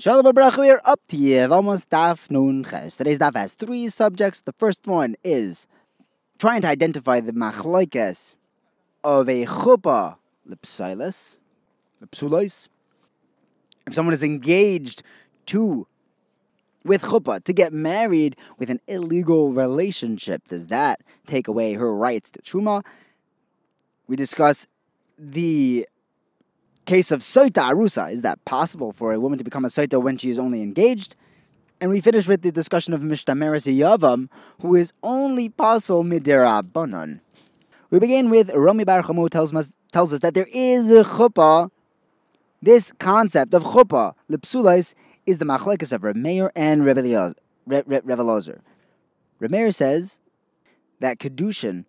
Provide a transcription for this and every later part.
Shalom Abracha, we are up to almost Daf Nun Ches. Today's Daf has three subjects. The first one is trying to identify the machlokes of a chuppah lipsilis, lipsulis. If someone is engaged to with chuppah to get married with an illegal relationship, does that take away her rights to truma? We discuss the case of soita arusa. Is that possible for a woman to become a soita when she is only engaged? And we finish with the discussion of Mishtameres Yavam, who is only pasul midera banon. We begin with Rami Bar Chamu tells us, tells us that there is a chuppah. This concept of chuppah, lipsulais, is the machlekes of Remeir and Reveliozer. Remeir says that kedushin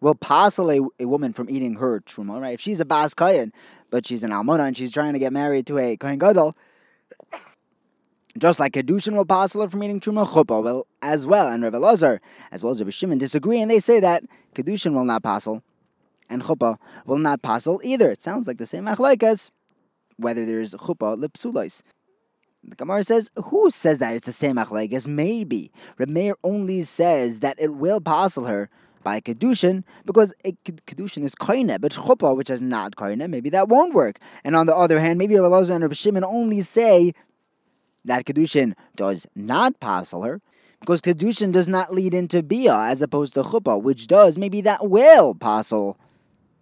will passel a, woman from eating her truma, right? If she's a bas kohen, but she's an almona and she's trying to get married to a kohen gadol, just like kedushin will her from eating truma, chuppah will as well. And Rebbe Lazar, as well as Rebbe Shimon, disagree, and they say that kedushin will not passel, and chuppah will not passel either. It sounds like the same machlekes, whether there is chuppah lipsulois. The Gemara says, who says that it's the same machlekes? Maybe. Remeir only says that it will passel her by kedushin because a kedushin is koine, but chuppah, which is not koine, maybe that won't work. And on the other hand, maybe Rabbi and Rabbi Shimon only say that kedushin does not passel her because kedushin does not lead into bia as opposed to chuppah, which does. Maybe that will passel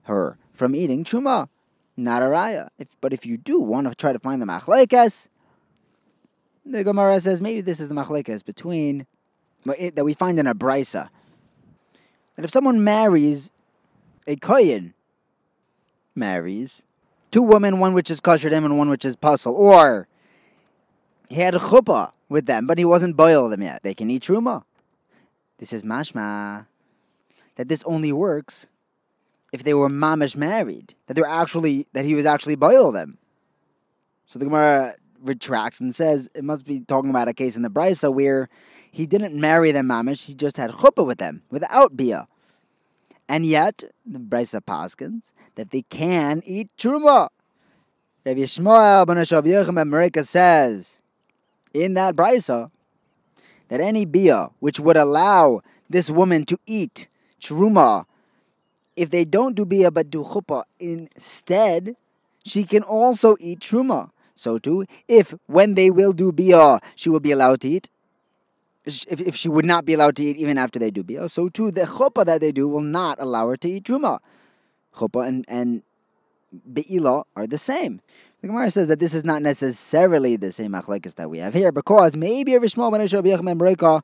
her from eating truma, not a raya. If, but if you do want to try to find the machlekes, the Gemara says maybe this is the machlekes between that we find in a brisa that if someone marries a kohen, marries two women, one which is kosher them and one which is pasul, or he had a chuppah with them, but he wasn't boil them yet, they can eat truma. This is mashma that this only works if they were mamish married, that they're actually that he was actually boil them. So the Gemara retracts and says it must be talking about a case in the Brisa where he didn't marry them mamish, he just had chuppah with them without bia. And yet, the Brisa Paskins, that they can eat truma. Rabbi Yishmael ben Yochem America says in that Brisa that any bia which would allow this woman to eat truma, if they don't do bia but do chuppah instead, she can also eat truma. So too, if when they will do bia, she will be allowed to eat. If, if she would not be allowed to eat even after they do bia, so too the chuppah that they do will not allow her to eat truma. Chuppah and and beila are the same. The Gemara says that this is not necessarily the same machlekes that we have here because maybe Rabbi Shmuel ben Yechim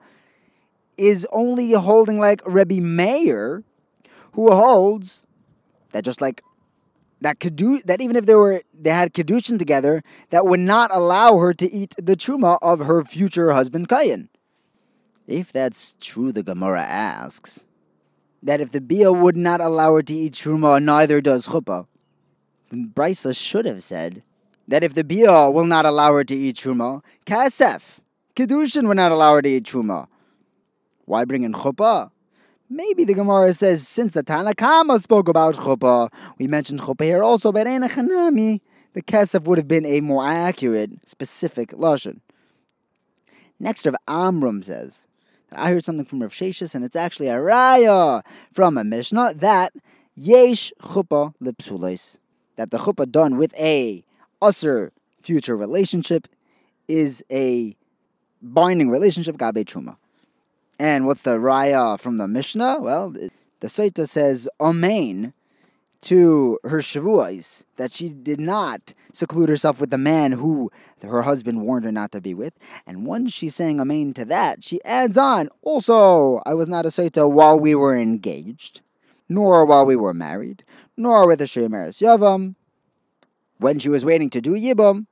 is only holding like Rabbi Meir, who holds that just like that kedu- that even if they were they had kedushin together, that would not allow her to eat the truma of her future husband Kayin. If that's true, the Gemara asks that if the bia would not allow her to eat truma, neither does chuppah. Brisa should have said that if the bia will not allow her to eat truma, kasef kedushin would not allow her to eat truma. Why bring in chuppah? Maybe the Gemara says since the Tanakama spoke about chuppah, we mentioned chuppah here also, but Hanami, the kesef would have been a more accurate, specific lashon. Next, Rav Amram says I heard something from Rav Sheshis, and it's actually a raya from a Mishnah that yesh chuppah lipsulis, that the chuppah done with a usher future relationship is a binding relationship gabe truma. And what's the raya from the Mishnah? Well, the Saita says Amen to her shavuos that she did not seclude herself with the man who her husband warned her not to be with. And once she's saying Amen to that, she adds on, also, I was not a Saita while we were engaged, nor while we were married, nor with a Shemeres Yavam. When she was waiting to do Yibam,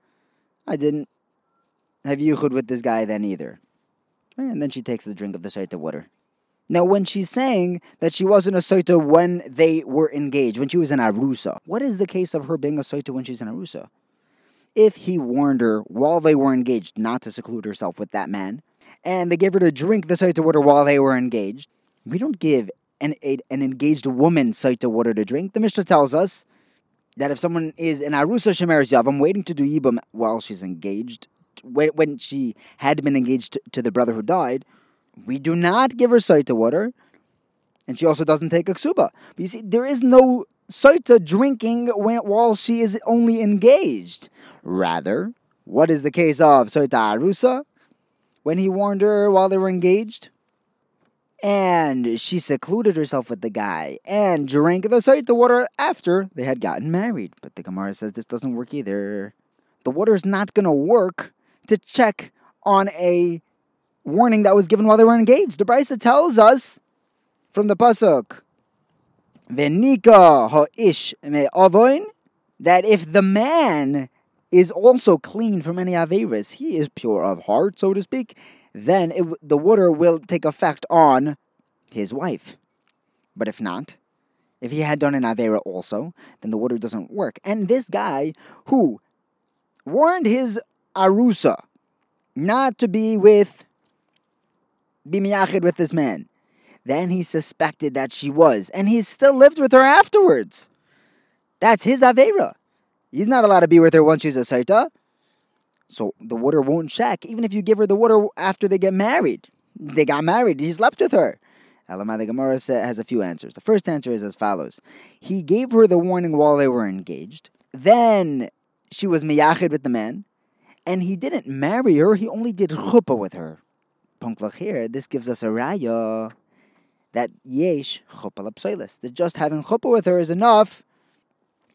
I didn't have Yichud with this guy then either. Eh, and then she takes the drink of the Saita water. Now, when she's saying that she wasn't a Saita when they were engaged, when she was in Arusa, what is the case of her being a Saita when she's in Arusa? If he warned her while they were engaged not to seclude herself with that man, and they gave her to drink the Saita water while they were engaged, we don't give an, a, an engaged woman Saita water to drink. The Mishnah tells us that if someone is in Arusa Shemeres Yavam waiting to do Yibam while she's engaged when, when she had been engaged to, the brother who died, we do not give her soita water, and she also doesn't take ksuba. But you see, there is no soita drinking when, while she is only engaged. Rather, what is the case of soita arusa? When he warned her while they were engaged, and she secluded herself with the guy and drank the soita water after they had gotten married. But the Gemara says this doesn't work either. The water is not going to work to check on a warning that was given while they were engaged. The Brisa tells us from the pasuk, "Venika me'avoin," that if the man is also clean from any averis, he is pure of heart, so to speak. Then it, the water will take effect on his wife. But if not, if he had done an avera also, then the water doesn't work. And this guy who warned his arusa not to be with be miyachid with this man. Then he suspected that she was, and he still lived with her afterwards. That's his avera. He's not allowed to be with her once she's a saita. So the water won't check, even if you give her the water after they get married. They got married, he slept with her. Elamai the Gemara has a few answers. The first answer is as follows He gave her the warning while they were engaged. Then she was miyachid with the man. And he didn't marry her, he only did chuppah with her. Here, this gives us a raya that yesh chuppah lapsoilis. That just having chuppah with her is enough,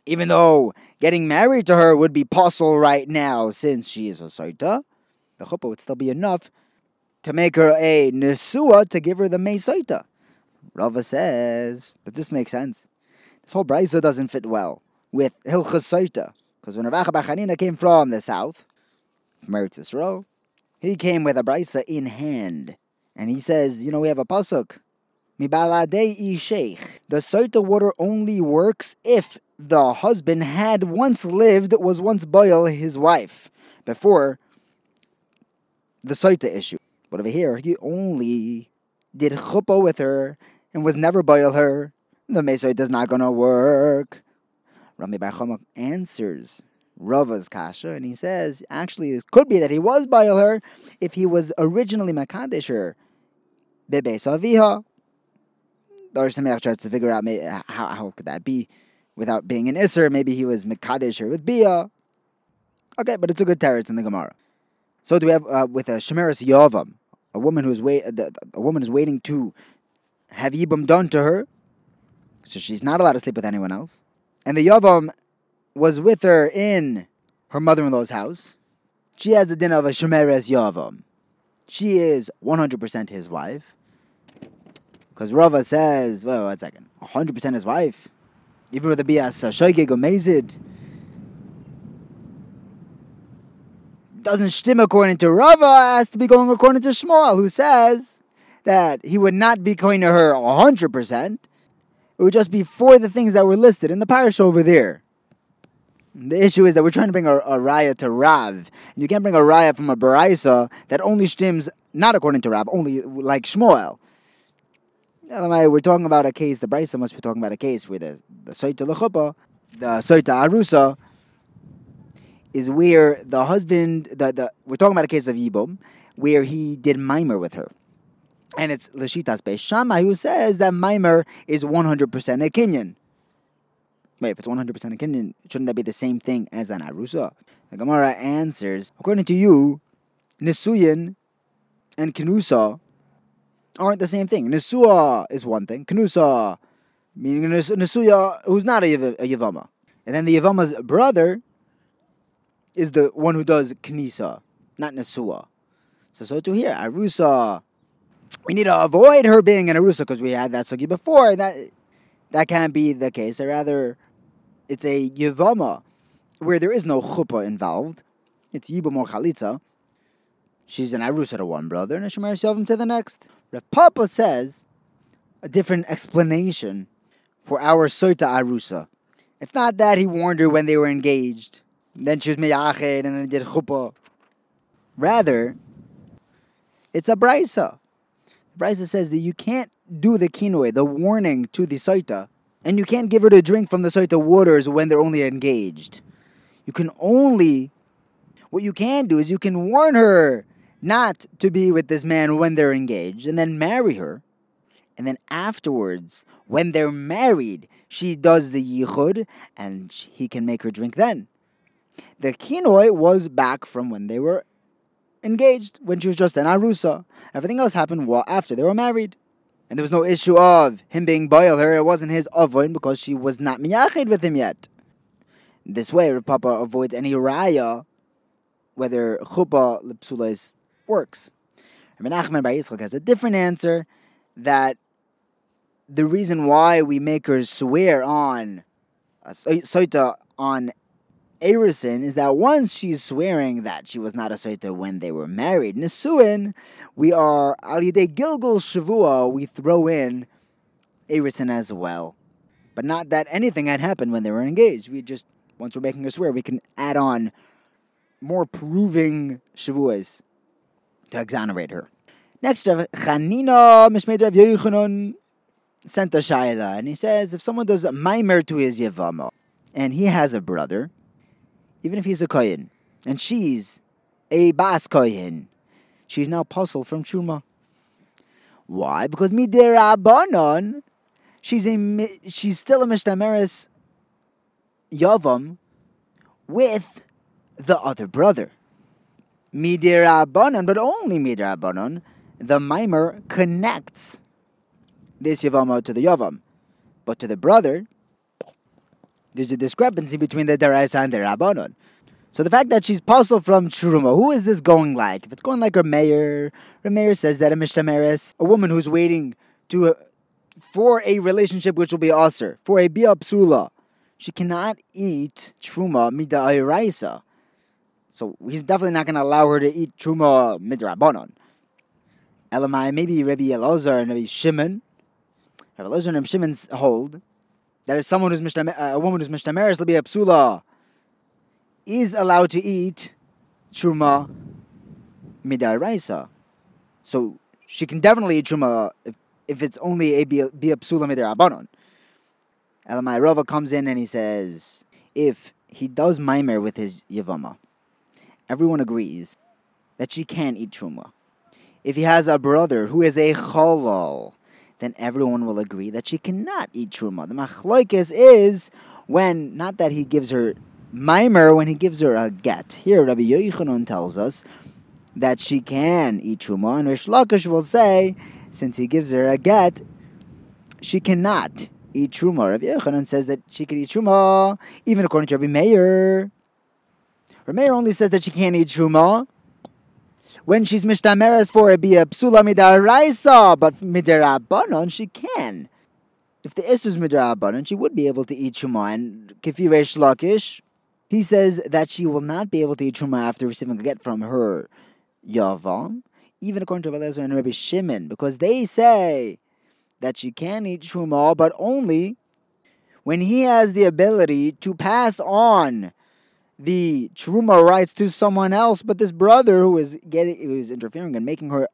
even though getting married to her would be possible right now since she is a saita. The chuppah would still be enough to make her a nesua to give her the meisaita. Rava says that this makes sense. This whole brisa doesn't fit well with hilchas saita because when Rav Chanina came from the south, Eretz he came with a brisa in hand, and he says, you know, we have a pasuk. Mibaladei sheikh. The saita water only works if the husband had once lived, was once boil his wife before the saita issue. But over here, he only did chuppah with her and was never boil her. The mesoid is not gonna work. Rami Bar answers Rava's kasha, and he says actually it could be that he was boil her if he was originally makadesh her. Bebe saviha. The Samech tries to figure out how, how could that be without being an Isser. Maybe he was makadesh her with bia. Okay, but it's a good teretz in the Gemara. So do we have uh, with a shemeris yavam, a woman who's wait, a woman is waiting to have yibum done to her, so she's not allowed to sleep with anyone else, and the yavam was with her in her mother-in-law's house. She has the din of a shemeres yavam. She is 100% his wife. Because Rava says, well, one second, 100% his wife. Even with the bias shaygig amazed. doesn't stim according to Rava, has to be going according to Shmuel, who says that he would not be going to her 100%. It would just be for the things that were listed in the parish over there. The issue is that we're trying to bring a, a raya to Rav. And you can't bring a raya from a baraisa that only stims not according to Rav, only like Shmuel. We're talking about a case, the Brisa must be talking about a case where the, the Soita Lechupa, the Soita Arusa, is where the husband, the, the we're talking about a case of Yibum, where he did mimer with her. And it's Lashitas Beis Shammai who says that mimer is 100% a Kenyan. Wait, if it's 100% a Kenyan, shouldn't that be the same thing as an Arusa? The Gemara answers, according to you, Nisuyin and Kenusa aren't the same thing. Nisua is one thing. Kenusa, meaning Nisuya, who's not a, a Yavama. And then the Yavama's brother is the one who does Knisa, not Nesua. So, so to here, Arusa, we need to avoid her being an Arusa because we had that Sugi before, and that, that can't be the case. Or rather, it's a Yevama where there is no chuppah involved. It's Yibam or Chalitza. She's an Arusa to one brother and a Shemer Yisovim to the next. Rav Papa says a different explanation for our Soita Arusa. It's not that he warned her when they were engaged. Then she was miyached, and then did chuppah. Rather, it's a brisa. The brisa says that you can't do the kinoi, the warning to the soita, and you can't give her to drink from the soita waters when they're only engaged. You can only What you can do is you can warn her not to be with this man when they're engaged and then marry her. And then afterwards, when they're married, she does the yichud and he can make her drink then. The kinoi was back from when they were engaged, when she was just an arusa. Everything else happened well after they were married. And there was no issue of him being boil her. It wasn't his avoid because she was not miyachid with him yet. This way, Rav Papa avoids any raya, whether chuppah lepsulas works. Rabbi Nachman Bar Yitzchak has a different answer that the reason why we make her swear on uh, a soita on Erison is that once she's swearing that she was not a soita when they were married, Nisuin, we are al yidei gilgul shavua, we throw in Erison as well, but not that anything had happened when they were engaged. We just once we're making her swear, we can add on more proving shavuas to exonerate her. Next, Chanina Mishmed Rav Yochanan sent a shaila, and he says if someone does a maimer to his yavama, and he has a brother, even if he's a kohen, and she's a bas kohen, she's now puzzled from truma. Why? Because midirabanon, she's a she's still a mishtameres yavam with the other brother. Midirabanon, but only midirabanon, the mimer connects this Yavama to the Yavam. But to the brother, there's a discrepancy between the Daraisa and the Rabbanon. So the fact that she's puzzled from Truma, who is this going like? If it's going like her mayor, her mayor says that a Mishtamaris, a woman who's waiting to uh, for a relationship which will be usher, for a Bia Psula, she cannot eat Truma Mida So he's definitely not going to allow her to eat Truma Midrabanon. Elamai, maybe Rabbi Elazar and Rabbi Shimon, Rabbi Elazar and Rabbi Shimon hold that if someone who's mishtamer, uh, a woman who's mishtameres a psula is allowed to eat truma midaraisa. So she can definitely eat truma if, if it's only a be a psula midarabanon. Elamai Rava comes in and he says, if he does maimer with his yavama, everyone agrees that she can eat truma. If he has a brother who is a cholol, then everyone will agree that she cannot eat truma. The machloikis is when not that he gives her mimer, when he gives her a get. Here, Rabbi Yochanan tells us that she can eat truma, and Reish Lakish will say, since he gives her a get, she cannot eat truma. Rabbi Yochanan says that she can eat truma, even according to Rabbi Meir. Rabbi Meir only says that she can't eat truma when she's mishtameres for it be a psula midaraisa, but midarabanon she can. If the is midarabanon, she would be able to eat truma. And kifiresh lakish, he says that she will not be able to eat truma after receiving a get from her yavam, even according to Velezer and Rabbi Shimon, because they say that she can eat truma, but only when he has the ability to pass on the truma rights to someone else, but this brother who is getting, who is interfering and making her,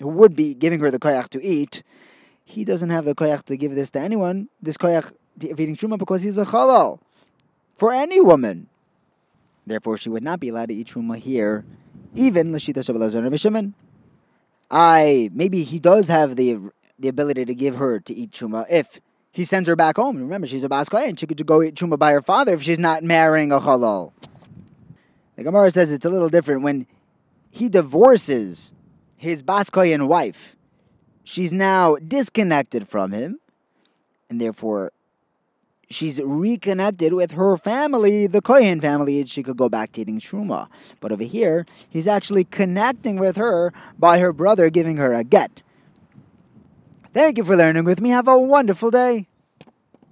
who would be giving her the koyach to eat, he doesn't have the koyach to give this to anyone. This koyach of eating truma because he's a halal for any woman. Therefore, she would not be allowed to eat truma here, even l'shita shabalazon Shimon. I maybe he does have the the ability to give her to eat truma if he sends her back home. Remember, she's a Baskaya and she could go eat truma by her father if she's not marrying a halal. The Gemara says it's a little different when he divorces his Baskoyan wife. She's now disconnected from him, and therefore she's reconnected with her family, the Kohen family, and she could go back to eating truma. But over here, he's actually connecting with her by her brother giving her a get. Thank you for learning with me. Have a wonderful day.